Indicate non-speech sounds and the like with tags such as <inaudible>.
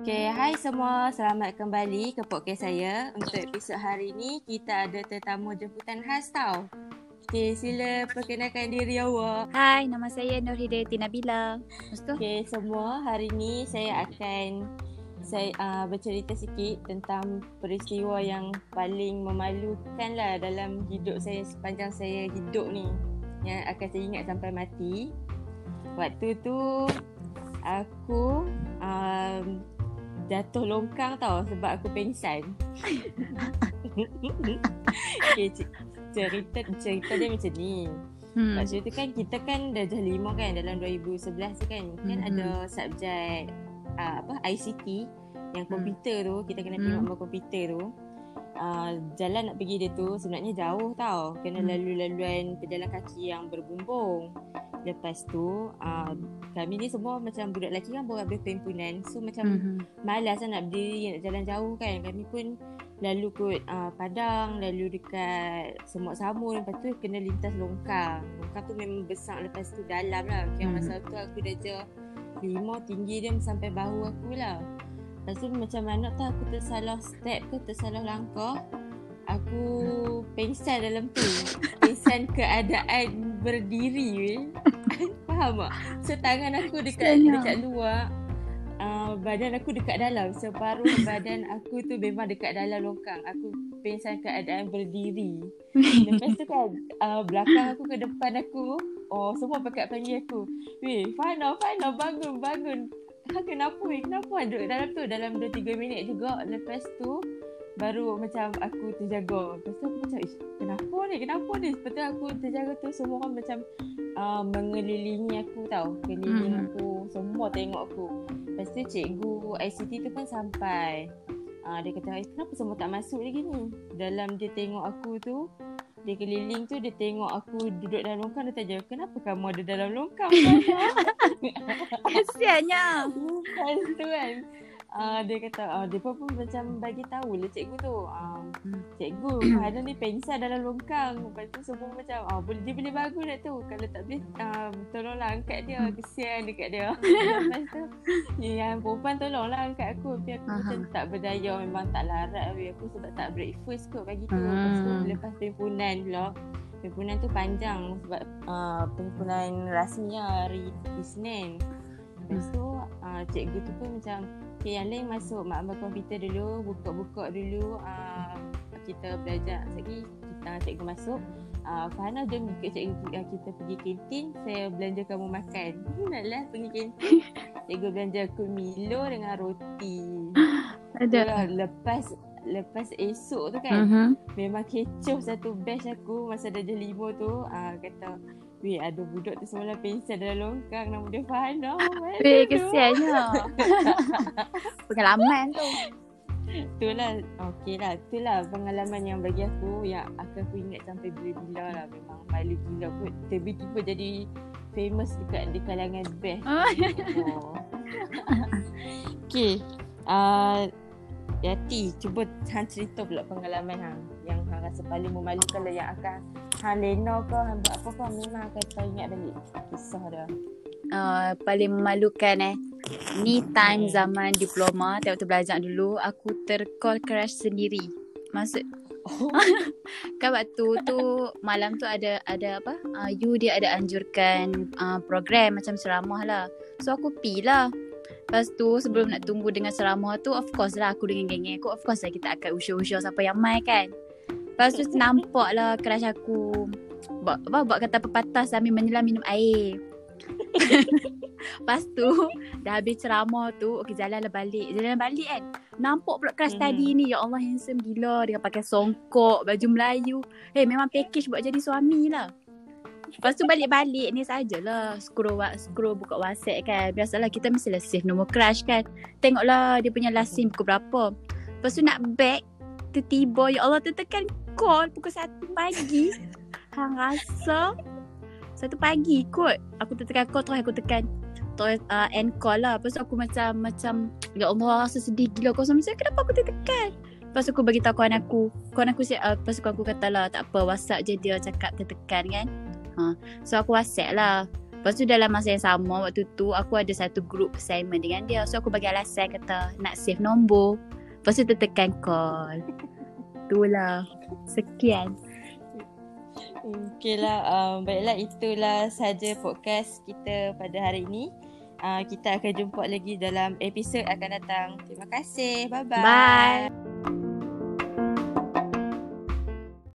Okay, hai semua. Selamat kembali ke podcast saya. Untuk episod hari ni, kita ada tetamu jemputan khas tau. Okay, sila perkenalkan diri awak. Hai, nama saya Nur Hidayati Nabila. Lepas Okay, semua. Hari ni saya akan saya uh, bercerita sikit tentang peristiwa yang paling memalukan lah dalam hidup saya sepanjang saya hidup ni. Yang akan saya ingat sampai mati. Waktu tu, aku um, jatuh longkang tau sebab aku pengsan. <laughs> okay, cerita cerita dia macam ni. Hmm. Maksud tu kan kita kan dah dah lima kan dalam 2011 tu kan. Kan hmm. ada subjek uh, apa ICT yang hmm. komputer hmm. tu kita kena tengok hmm. komputer tu. Uh, jalan nak pergi dia tu sebenarnya jauh tau kena hmm. lalu-laluan pejalan kaki yang berbumbung Lepas tu uh, Kami ni semua Macam budak lelaki kan Bawa berpimpunan So macam mm-hmm. Malas lah nak berdiri Nak jalan jauh kan. Kami pun Lalu kot uh, Padang Lalu dekat Semua samun. Lepas tu kena lintas longkang. Longkang tu memang besar Lepas tu dalam lah. Okay, mm-hmm. Masa tu aku dah je Lima tinggi dia Sampai bahu aku lah. Lepas tu macam mana tu Aku tersalah step ke Tersalah langkah Aku Pengsan dalam tu. <laughs> Pengsan keadaan berdiri <laughs> Faham tak? So tangan aku dekat Senyap. dekat luar uh, Badan aku dekat dalam. Separuh <laughs> badan aku tu memang dekat dalam longkang. Aku pingsan keadaan berdiri. <laughs> Lepas tu kan uh, Belakang aku ke depan aku Oh semua pakat panggil aku. Weh Fana Fana bangun bangun. Ha, kenapa weh? Kenapa? Duduk dalam tu Dalam 2-3 minit juga. Lepas tu baru macam aku terjaga. Lepas tu aku macam, kenapa ni? Kenapa ni? Seperti aku terjaga tu semua orang macam uh, mengelilingi aku tau. Keliling hmm. aku, semua tengok aku. Lepas tu cikgu ICT tu pun sampai. Uh, dia kata, kenapa semua tak masuk lagi ni? Dalam dia tengok aku tu, dia keliling tu dia tengok aku duduk dalam longkang dia tanya kenapa kamu ada dalam longkang <laughs> kasiannya lepas tu kan uh, dia kata uh, dia pun, pun macam bagi tahu lah cikgu tu. Uh, cikgu <clears throat> ada ni pengsan dalam longkang. Lepas tu semua macam uh, boleh dia boleh bagus nak tu. Kalau tak boleh uh, tolonglah angkat dia. Kesian dekat dia. <laughs> Lepas tu yang perempuan tolonglah angkat aku. Tapi aku macam tak berdaya memang tak larat aku sebab tak breakfast kot pagi tu. Lepas tu lepas pimpunan pula. Pimpunan tu panjang sebab uh, pimpunan rasmi lah hari Isnin. Lepas tu uh, cikgu tu pun macam Okay, yang lain masuk mak ambil komputer dulu, buka-buka dulu. Uh, kita belajar lagi, kita cikgu masuk. Uh, Fahana jom ikut cikgu uh, kita pergi kantin, saya belanja kamu makan. Naklah pergi kantin. <laughs> cikgu belanja aku Milo dengan roti. Ada. lepas lepas esok tu kan, uh-huh. memang kecoh satu batch aku masa dah jadi lima tu. Uh, kata, Weh ada budak tu semalam pensan dalam longkang Nama dia Fahana Weh kesiannya. <laughs> Pengalaman tu. Itulah Okey lah. Itulah pengalaman yang bagi aku Yang akan aku ingat sampai bila-bila lah. Memang malu gila pun Tiba-tiba jadi Famous dekat di kalangan best. Oh. <laughs> Okay uh, Yati Cuba Han cerita pula pengalaman hang Yang hang rasa paling memalukan lah Yang akan Han lena ke Han buat apa pun Memang akan teringat balik Kisah dia uh, Paling memalukan eh Ni time zaman diploma Waktu belajar dulu Aku tercall crash sendiri Maksud Oh. <laughs> kan waktu tu malam tu ada ada apa? Uh, you dia ada anjurkan uh, program macam ceramah lah. So aku pi lah. Lepas tu sebelum nak tunggu dengan ceramah tu of course lah aku dengan geng aku of course lah kita akan usah-usah siapa yang mai kan. Lepas tu nampak lah crush aku buat, buat kata pepatah sambil menyelam minum air. <laughs> Lepas tu dah habis ceramah tu okey jalan lah balik. Jalan balik kan. Nampak pula crush hmm. tadi ni ya Allah handsome gila dia pakai songkok, baju Melayu. Eh hey, memang package buat jadi suami lah. Lepas tu balik-balik ni sajalah scroll scroll buka WhatsApp kan. Biasalah kita mestilah save nombor crush kan. Tengoklah dia punya last sim pukul berapa. Lepas tu nak back tiba-tiba ya Allah tertekan call pukul 1 pagi. Hang rasa satu pagi kot aku tertekan call terus aku tekan terus uh, end call lah. Lepas tu aku macam macam ya Allah rasa sedih gila kau saya kenapa aku tertekan. Lepas aku bagi tahu kawan aku. Kawan aku siap uh, lepas aku, aku kata lah tak apa WhatsApp je dia cakap tertekan kan. Ha. So aku WhatsApp lah. Lepas tu dalam masa yang sama waktu tu aku ada satu group assignment dengan dia. So aku bagi alasan kata nak save nombor. Lepas tu tertekan call. Itulah. Sekian. Okay lah. Um, baiklah itulah saja podcast kita pada hari ini. Uh, kita akan jumpa lagi dalam episod akan datang. Terima kasih. Bye-bye. Bye.